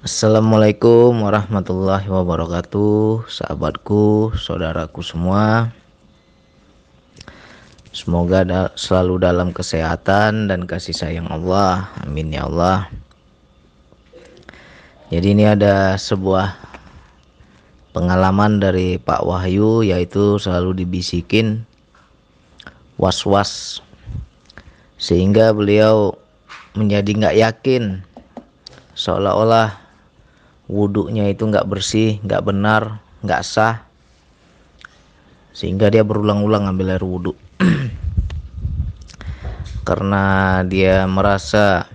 Assalamualaikum warahmatullahi wabarakatuh Sahabatku, saudaraku semua. Semoga da selalu dalam kesehatan dan kasih sayang Allah. Amin ya Allah. Jadi ini ada sebuah pengalaman dari Pak Wahyu Yaitu selalu dibisikin was-was. Sehingga beliau menjadi nggak yakin seolah-olah wudhunya itu nggak bersih, nggak benar, nggak sah, sehingga dia berulang-ulang ambil air wudhu. Karena dia merasa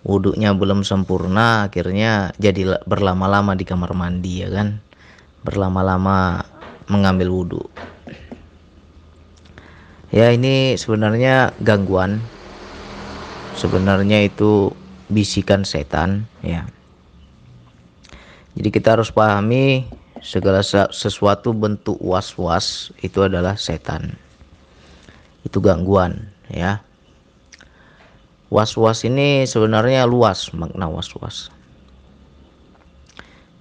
wudhunya belum sempurna, akhirnya jadi berlama-lama di kamar mandi ya kan, berlama-lama mengambil wudhu. Ya ini sebenarnya gangguan, sebenarnya itu bisikan setan ya jadi kita harus pahami segala sesuatu bentuk was-was itu adalah setan. Itu gangguan ya. Was-was ini sebenarnya luas makna was-was.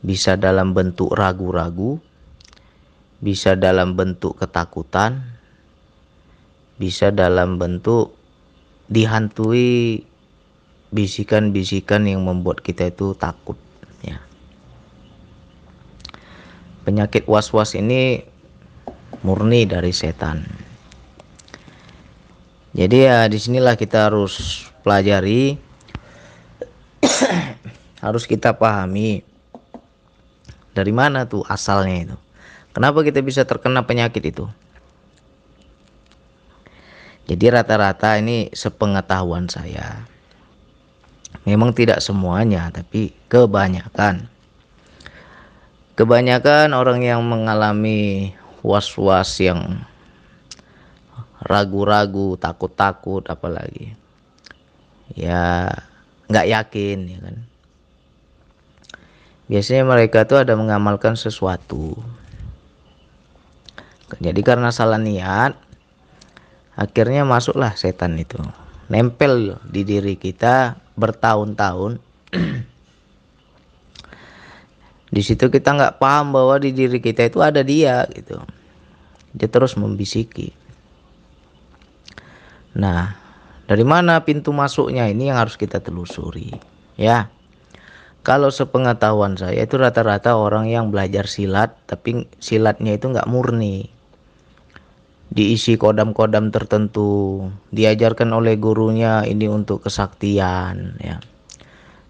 Bisa dalam bentuk ragu-ragu, bisa dalam bentuk ketakutan, bisa dalam bentuk dihantui bisikan-bisikan yang membuat kita itu takut ya penyakit was-was ini murni dari setan. Jadi ya di sinilah kita harus pelajari, harus kita pahami dari mana tuh asalnya itu. Kenapa kita bisa terkena penyakit itu? Jadi rata-rata ini sepengetahuan saya. Memang tidak semuanya, tapi kebanyakan Kebanyakan orang yang mengalami was-was yang ragu-ragu, takut-takut apalagi. Ya nggak yakin ya kan. Biasanya mereka tuh ada mengamalkan sesuatu. Jadi karena salah niat, akhirnya masuklah setan itu. Nempel di diri kita bertahun-tahun di situ kita nggak paham bahwa di diri kita itu ada dia gitu. Dia terus membisiki. Nah dari mana pintu masuknya? Ini yang harus kita telusuri ya. Kalau sepengetahuan saya itu rata-rata orang yang belajar silat tapi silatnya itu nggak murni. Diisi kodam-kodam tertentu diajarkan oleh gurunya ini untuk kesaktian ya.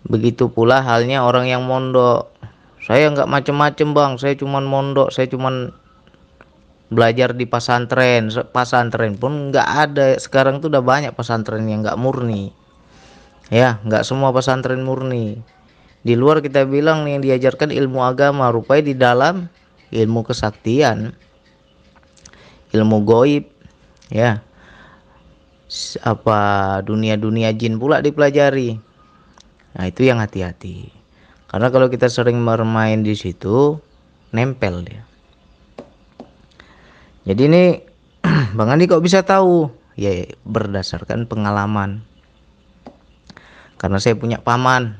Begitu pula halnya orang yang mondok saya nggak macem-macem bang. Saya cuman mondok saya cuman belajar di pesantren. Pesantren pun nggak ada. Sekarang tuh udah banyak pesantren yang nggak murni. Ya nggak semua pesantren murni. Di luar kita bilang yang diajarkan ilmu agama rupanya di dalam ilmu kesaktian ilmu goib ya. Apa dunia-dunia jin pula dipelajari. Nah itu yang hati-hati karena kalau kita sering bermain di situ, nempel dia. Jadi ini Bang Andi kok bisa tahu? Ya berdasarkan pengalaman. Karena saya punya paman.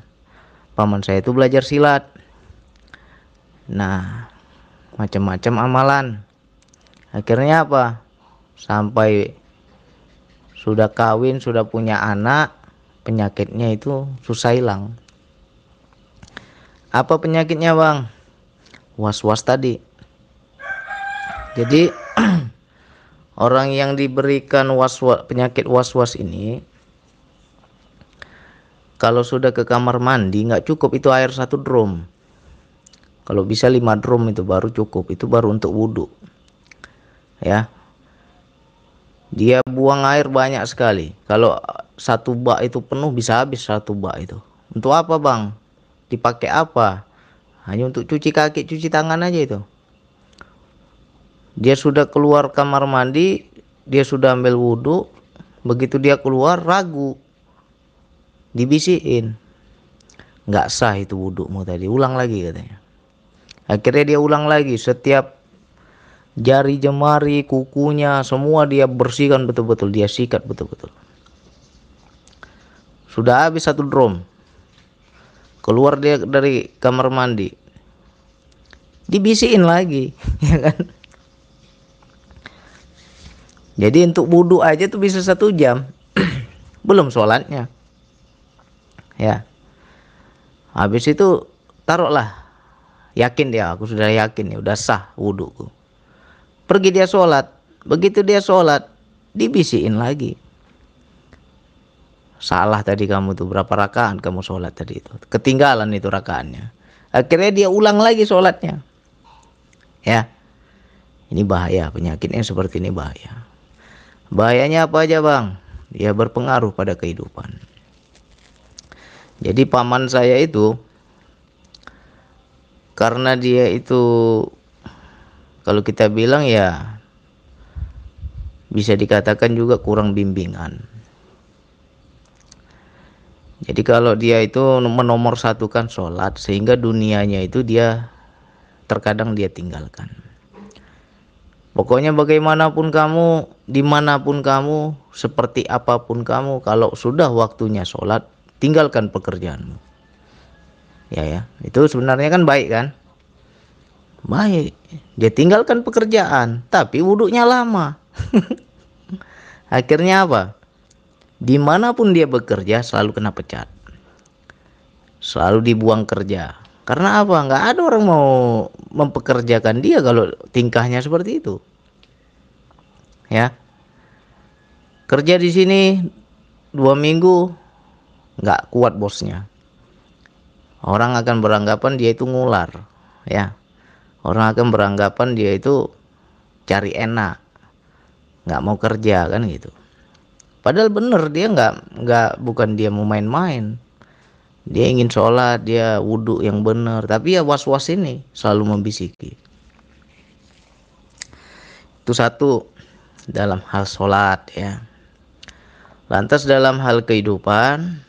Paman saya itu belajar silat. Nah, macam-macam amalan. Akhirnya apa? Sampai sudah kawin, sudah punya anak, penyakitnya itu susah hilang. Apa penyakitnya bang? Was-was tadi. Jadi orang yang diberikan was-was penyakit was-was ini kalau sudah ke kamar mandi nggak cukup itu air satu drum. Kalau bisa lima drum itu baru cukup itu baru untuk wudhu. Ya. Dia buang air banyak sekali. Kalau satu bak itu penuh bisa habis satu bak itu. Untuk apa bang dipakai apa? Hanya untuk cuci kaki cuci tangan aja itu. Dia sudah keluar kamar mandi dia sudah ambil wudhu begitu dia keluar ragu. Dibisiin nggak sah itu wudhumu tadi ulang lagi katanya. Akhirnya dia ulang lagi setiap jari jemari kukunya semua dia bersihkan betul-betul dia sikat betul-betul. Sudah habis satu drum keluar dia dari kamar mandi. Dibisiin lagi ya kan? Jadi untuk wudhu aja tuh bisa satu jam. Belum sholatnya. Ya. Habis itu taruhlah. Yakin dia aku sudah yakin ya udah sah wudhuku. Pergi dia sholat. Begitu dia sholat dibisiin lagi salah tadi kamu tuh berapa rakaat kamu sholat tadi itu? Ketinggalan itu rakaatnya. Akhirnya dia ulang lagi sholatnya. Ya. Ini bahaya penyakitnya seperti ini bahaya. Bahayanya apa aja bang? Dia berpengaruh pada kehidupan. Jadi paman saya itu karena dia itu kalau kita bilang ya bisa dikatakan juga kurang bimbingan. Jadi kalau dia itu menomor satukan sholat sehingga dunianya itu dia terkadang dia tinggalkan. Pokoknya bagaimanapun kamu, di mana pun kamu, seperti apa pun kamu, kalau sudah waktunya sholat, tinggalkan pekerjaanmu. Ya ya. Itu sebenarnya kan baik kan? Baik. Dia tinggalkan pekerjaan tapi wudhunya lama. Akhirnya apa di mana pun dia bekerja selalu kena pecat. Selalu dibuang kerja. Karena apa? Nggak ada orang mau mempekerjakan dia kalau tingkahnya seperti itu. Ya. Kerja di sini dua minggu nggak kuat bosnya. Orang akan beranggapan dia itu ngular. Ya. Orang akan beranggapan dia itu cari enak. Nggak mau kerja kan gitu padahal bener dia nggak nggak bukan dia mau main-main dia ingin sholat dia wudhu yang benar tapi ya was-was ini selalu membisiki itu satu dalam hal sholat ya lantas dalam hal kehidupan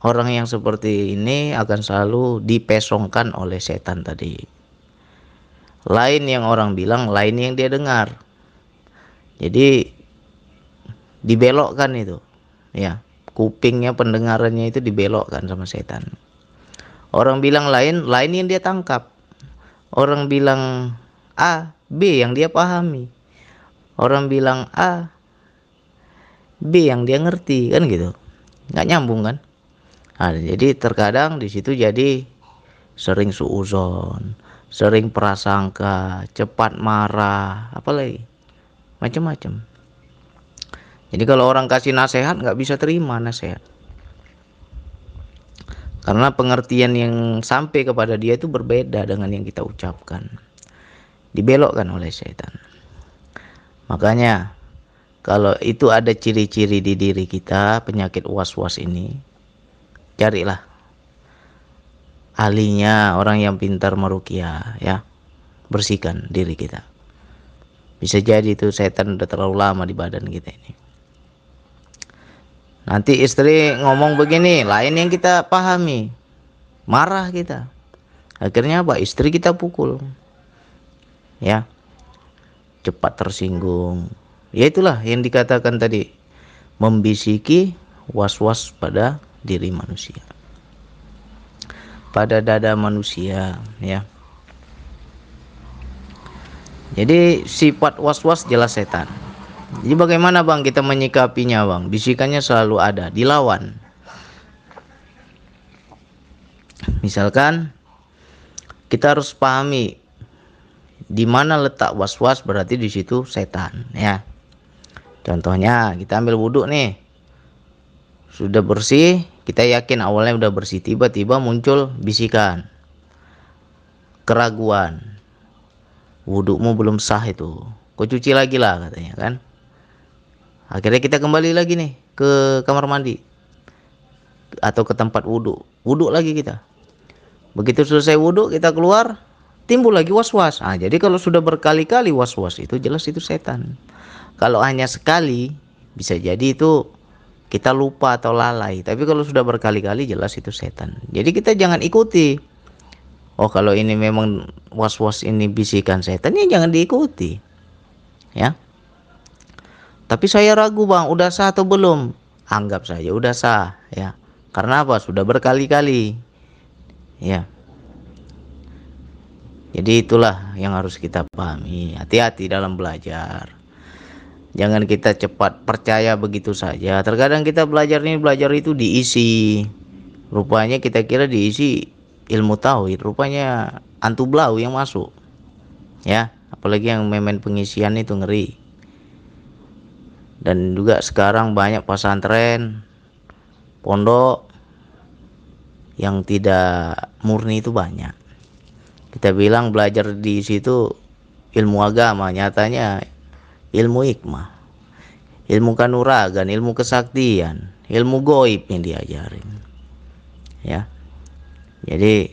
orang yang seperti ini akan selalu dipesongkan oleh setan tadi. Lain yang orang bilang, lain yang dia dengar. Jadi dibelokkan itu. Ya, kupingnya pendengarannya itu dibelokkan sama setan. Orang bilang lain, lain yang dia tangkap. Orang bilang A, B yang dia pahami. Orang bilang A, B yang dia ngerti kan gitu. Nggak nyambung kan? Nah, jadi terkadang di situ jadi sering suuzon, sering prasangka, cepat marah, apalagi macam-macam. Jadi kalau orang kasih nasihat nggak bisa terima nasihat. Karena pengertian yang sampai kepada dia itu berbeda dengan yang kita ucapkan. Dibelokkan oleh setan. Makanya kalau itu ada ciri-ciri di diri kita penyakit was-was ini carilah ahlinya orang yang pintar merukia ya bersihkan diri kita bisa jadi itu setan udah terlalu lama di badan kita ini nanti istri ngomong begini lain yang kita pahami. Marah kita. Akhirnya apa? Istri kita pukul. Ya. Cepat tersinggung. Ya itulah yang dikatakan tadi. Membisiki was-was pada diri manusia. Pada dada manusia ya. Jadi sifat was-was jelas setan jadi bagaimana bang kita menyikapinya bang? Bisikannya selalu ada dilawan. Misalkan kita harus pahami di mana letak was-was berarti di situ setan ya. Contohnya kita ambil wudhu nih. Sudah bersih kita yakin awalnya udah bersih tiba-tiba muncul bisikan. Keraguan. Wudukmu belum sah itu. Kau cuci lagi lah katanya kan akhirnya kita kembali lagi nih ke kamar mandi atau ke tempat wudhu wudhu lagi kita begitu selesai wudhu kita keluar timbul lagi was-was ah jadi kalau sudah berkali-kali was-was itu jelas itu setan kalau hanya sekali bisa jadi itu kita lupa atau lalai. Tapi kalau sudah berkali-kali jelas itu setan. Jadi kita jangan ikuti. Oh kalau ini memang was-was ini bisikan setan ya jangan diikuti. Ya. Tapi saya ragu bang, udah sah atau belum? Anggap saja udah sah ya. Karena apa? Sudah berkali-kali. Ya. Jadi itulah yang harus kita pahami. Hati-hati dalam belajar. Jangan kita cepat percaya begitu saja. Terkadang kita belajar ini belajar itu diisi. Rupanya kita kira diisi ilmu tauhid, rupanya antu blau yang masuk. Ya, apalagi yang memen pengisian itu ngeri. Dan juga sekarang banyak pesantren, pondok yang tidak murni itu banyak. Kita bilang belajar di situ ilmu agama, nyatanya ilmu hikmah, ilmu kanuragan, ilmu kesaktian, ilmu goib yang diajarin. Ya. Jadi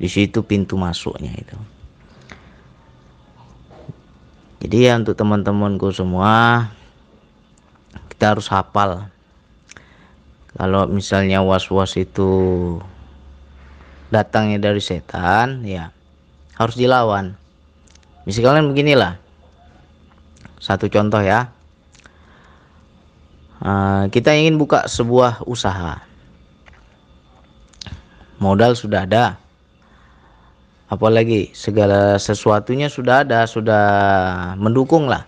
di situ pintu masuknya itu. Jadi ya untuk teman-temanku semua kita harus hafal. Kalau misalnya was-was itu datangnya dari setan, ya harus dilawan. Misalnya beginilah, satu contoh ya. Uh, kita ingin buka sebuah usaha. Modal sudah ada. Apalagi segala sesuatunya sudah ada, sudah mendukung lah.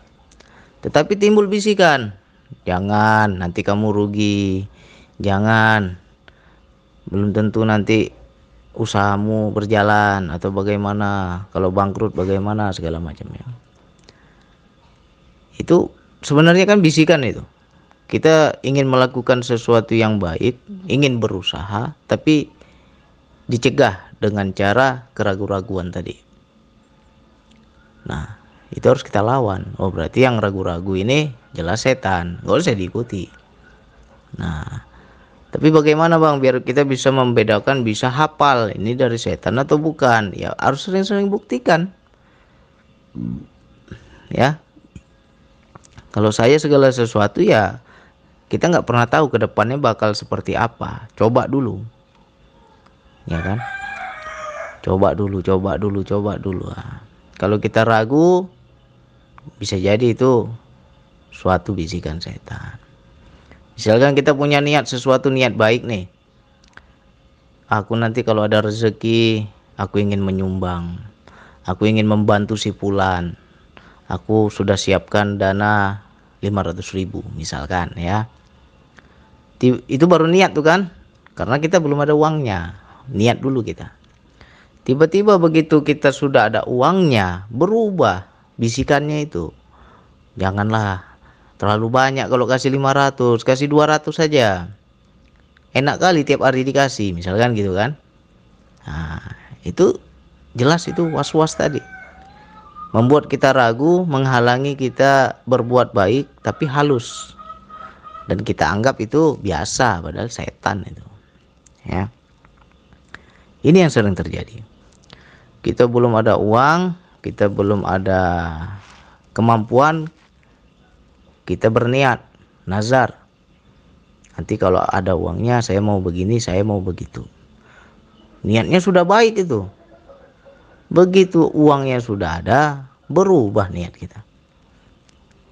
Tetapi timbul bisikan, jangan nanti kamu rugi. Jangan. Belum tentu nanti usahamu berjalan atau bagaimana, kalau bangkrut bagaimana segala macamnya itu sebenarnya kan bisikan itu. Kita ingin melakukan sesuatu yang baik ingin berusaha tapi dicegah dengan cara keraguan-raguan tadi. Nah itu harus kita lawan. Oh berarti yang ragu-ragu ini jelas setan nggak usah diikuti nah tapi bagaimana bang biar kita bisa membedakan bisa hafal ini dari setan atau bukan ya harus sering-sering buktikan ya kalau saya segala sesuatu ya kita nggak pernah tahu ke depannya bakal seperti apa. Coba dulu. Ya kan? Coba dulu, coba dulu, coba dulu. Nah, kalau kita ragu bisa jadi itu suatu bisikan setan. Misalkan kita punya niat sesuatu niat baik nih. Aku nanti kalau ada rezeki, aku ingin menyumbang. Aku ingin membantu si fulan aku sudah siapkan dana 500 ribu misalkan ya itu baru niat tuh kan karena kita belum ada uangnya niat dulu kita tiba-tiba begitu kita sudah ada uangnya berubah bisikannya itu janganlah terlalu banyak kalau kasih 500 kasih 200 saja enak kali tiap hari dikasih misalkan gitu kan nah itu jelas itu was-was tadi membuat kita ragu, menghalangi kita berbuat baik, tapi halus. Dan kita anggap itu biasa, padahal setan itu. Ya. Ini yang sering terjadi. Kita belum ada uang, kita belum ada kemampuan, kita berniat, nazar. Nanti kalau ada uangnya, saya mau begini, saya mau begitu. Niatnya sudah baik itu, Begitu uangnya sudah ada, berubah niat kita.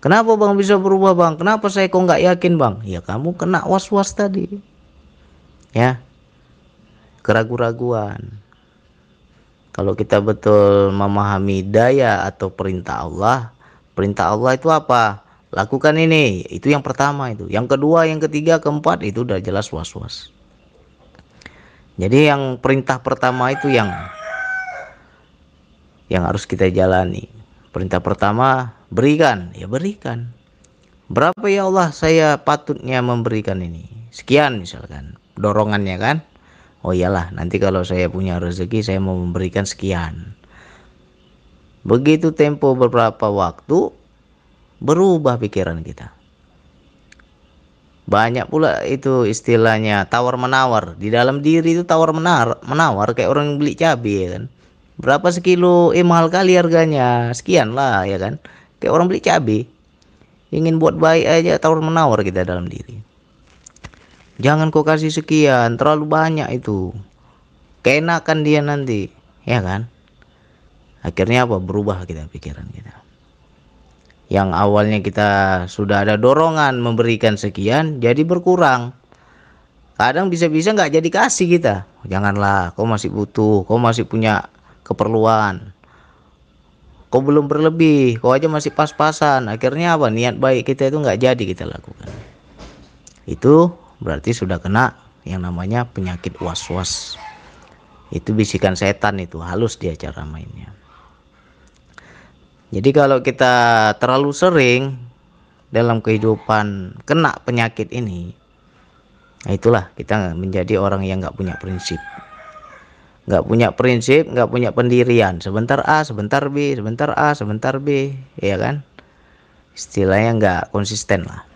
Kenapa bang bisa berubah bang? Kenapa saya kok nggak yakin bang? Ya kamu kena was-was tadi. Ya, keraguan-raguan. Kalau kita betul memahami daya atau perintah Allah, perintah Allah itu apa? Lakukan ini, itu yang pertama itu. Yang kedua, yang ketiga, keempat itu udah jelas was-was. Jadi yang perintah pertama itu yang yang harus kita jalani. Perintah pertama, berikan, ya berikan. Berapa ya Allah saya patutnya memberikan ini? Sekian misalkan, dorongannya kan? Oh iyalah, nanti kalau saya punya rezeki saya mau memberikan sekian. Begitu tempo beberapa waktu berubah pikiran kita. Banyak pula itu istilahnya tawar menawar. Di dalam diri itu tawar menawar, menawar kayak orang beli cabai ya kan? Berapa sekilo eh mahal kali harganya? Sekian lah ya kan? Kayak orang beli cabai. Ingin buat baik aja tawar menawar kita dalam diri. Jangan kau kasih sekian terlalu banyak itu. Keenakan dia nanti ya kan? Akhirnya apa? Berubah kita pikiran kita yang awalnya kita sudah ada dorongan memberikan sekian jadi berkurang. Kadang bisa-bisa nggak jadi kasih kita. Janganlah kau masih butuh kau masih punya keperluan. Kau belum berlebih kau aja masih pas-pasan. Akhirnya apa? Niat baik kita itu nggak jadi kita lakukan. Itu berarti sudah kena yang namanya penyakit was-was. Itu bisikan setan itu halus dia cara mainnya jadi kalau kita terlalu sering dalam kehidupan kena penyakit ini Nah, itulah kita menjadi orang yang nggak punya prinsip. Nggak punya prinsip, nggak punya pendirian. Sebentar A, sebentar B, sebentar A, sebentar B, ya kan? Istilahnya nggak konsisten lah.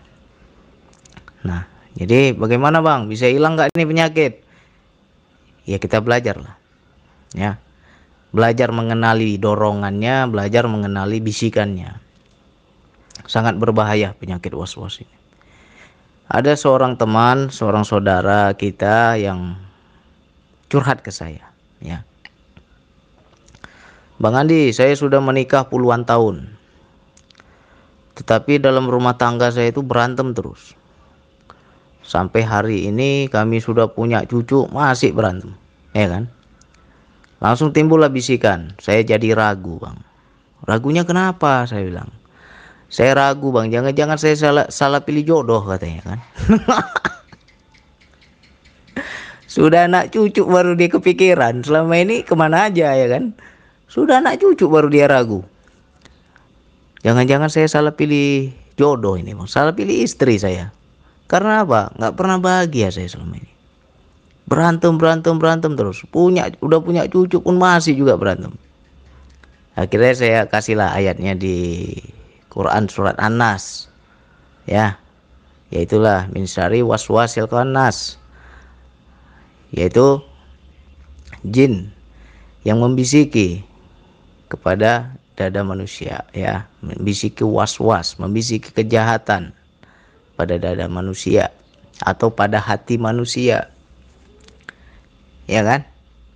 Nah, jadi bagaimana bang? Bisa hilang nggak ini penyakit? Ya kita belajar lah, ya. Belajar mengenali dorongannya, belajar mengenali bisikannya. Sangat berbahaya penyakit was-was ini ada seorang teman, seorang saudara kita yang curhat ke saya, ya. Bang Andi, saya sudah menikah puluhan tahun. Tetapi dalam rumah tangga saya itu berantem terus. Sampai hari ini kami sudah punya cucu masih berantem, ya kan? Langsung timbullah bisikan, saya jadi ragu, Bang. Ragunya kenapa? Saya bilang saya ragu bang, jangan-jangan saya salah, salah pilih jodoh katanya kan. Sudah anak cucu baru dia kepikiran. Selama ini ke mana aja ya kan? Sudah anak cucu baru dia ragu. Jangan-jangan saya salah pilih jodoh ini bang. Salah pilih istri saya. Karena apa? Nggak pernah bahagia saya selama ini. Berantem, berantem, berantem terus. Punya, udah punya cucu pun masih juga berantem. Akhirnya saya kasihlah ayatnya di Quran surat An-Nas ya yaitulah min syari waswasil khanas yaitu jin yang membisiki kepada dada manusia ya membisiki was-was membisiki kejahatan pada dada manusia atau pada hati manusia ya kan?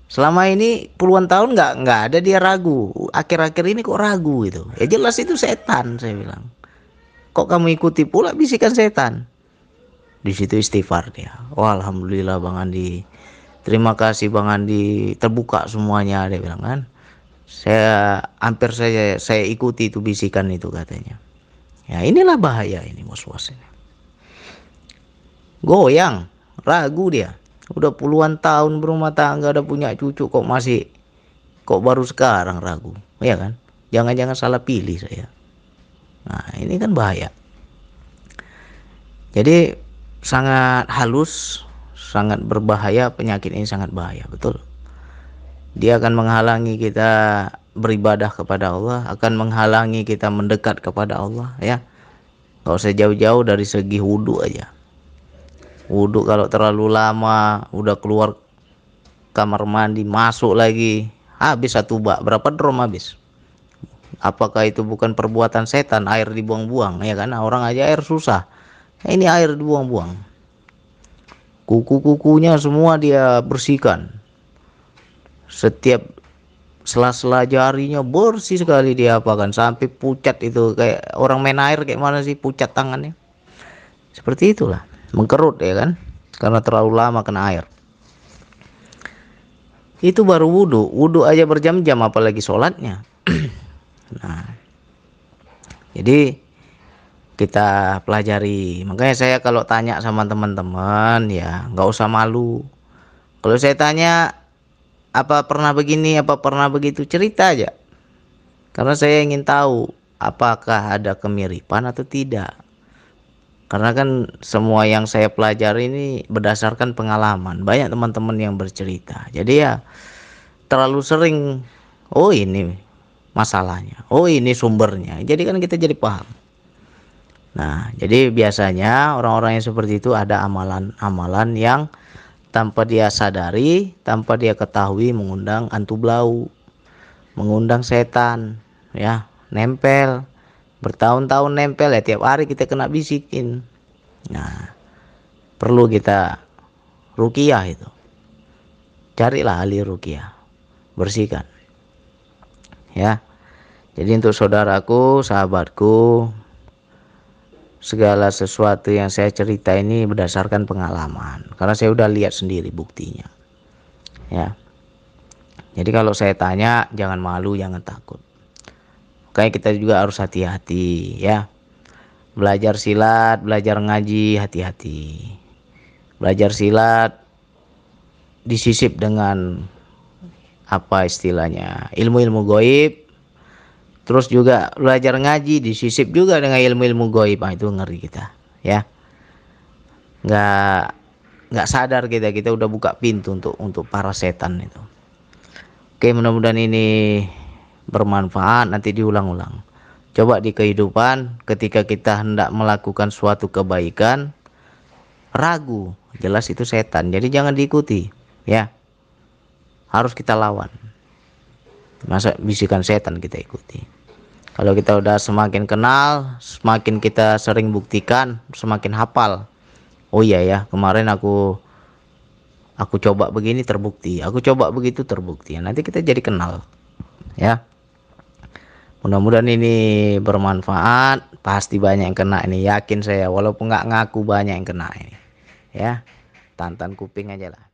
Selama ini puluhan tahun nggak nggak ada dia ragu. Akhir-akhir ini kok ragu gitu. Ya jelas itu setan saya bilang. Kok kamu ikuti pula bisikan setan? Di situ istighfar dia. Wah alhamdulillah bang Andi. Terima kasih bang Andi. Terbuka semuanya dia bilang kan. Saya hampir saya saya ikuti itu bisikan itu katanya. Ya inilah bahaya ini was-was ini goyang ragu dia udah puluhan tahun berumah tangga udah punya cucu kok masih kok baru sekarang ragu? Ya kan? Jangan-jangan salah pilih saya. Nah ini kan bahaya. Jadi sangat halus sangat berbahaya penyakit ini sangat bahaya betul. Dia akan menghalangi kita beribadah kepada Allah akan menghalangi kita mendekat kepada Allah ya. Nggak usah jauh-jauh dari segi wudhu aja wudhu kalau terlalu lama udah keluar kamar mandi masuk lagi. Habis satu bak berapa drum habis? Apakah itu bukan perbuatan setan air dibuang-buang? Ya kan orang aja air susah. Ini air dibuang-buang. Kuku-kukunya semua dia bersihkan. Setiap sela-sela jarinya bersih sekali dia apakan. Sampai pucat itu kayak orang main air kayak mana sih pucat tangannya. Seperti itulah mengkerut ya kan? Karena terlalu lama kena air. Itu baru wudhu wudhu aja berjam-jam apalagi sholatnya. Nah. Jadi kita pelajari. Makanya saya kalau tanya sama teman-teman ya nggak usah malu. Kalau saya tanya apa pernah begini apa pernah begitu? Cerita aja. Karena saya ingin tahu apakah ada kemiripan atau tidak karena kan semua yang saya pelajari ini berdasarkan pengalaman. Banyak teman-teman yang bercerita. Jadi ya terlalu sering oh ini masalahnya oh ini sumbernya. Jadi kan kita jadi paham. Nah jadi biasanya orang-orang yang seperti itu ada amalan-amalan yang tanpa dia sadari tanpa dia ketahui mengundang antu blau mengundang setan ya nempel bertahun-tahun nempel ya tiap hari kita kena bisikin. Nah perlu kita rukiah itu. Carilah ahli rukiah. Bersihkan. Ya. Jadi untuk saudaraku sahabatku segala sesuatu yang saya cerita ini berdasarkan pengalaman. Karena saya udah lihat sendiri buktinya. Ya. Jadi kalau saya tanya jangan malu jangan takut Kayak kita juga harus hati-hati ya. Belajar silat belajar ngaji hati-hati. Belajar silat disisip dengan apa istilahnya ilmu-ilmu goib. Terus juga belajar ngaji disisip juga dengan ilmu-ilmu goib. Ah, itu ngeri kita ya. Nggak nggak sadar kita kita udah buka pintu untuk untuk para setan itu. Oke mudah-mudahan ini bermanfaat nanti diulang-ulang. Coba di kehidupan ketika kita hendak melakukan suatu kebaikan ragu. Jelas itu setan jadi jangan diikuti ya. Harus kita lawan. Masa bisikan setan kita ikuti. Kalau kita udah semakin kenal semakin kita sering buktikan semakin hafal. Oh iya ya kemarin aku aku coba begini terbukti. Aku coba begitu terbukti. Nanti kita jadi kenal ya mudah-mudahan ini bermanfaat. Pasti banyak yang kena ini. Yakin saya walaupun nggak ngaku banyak yang kena ini. Ya tantan kuping aja lah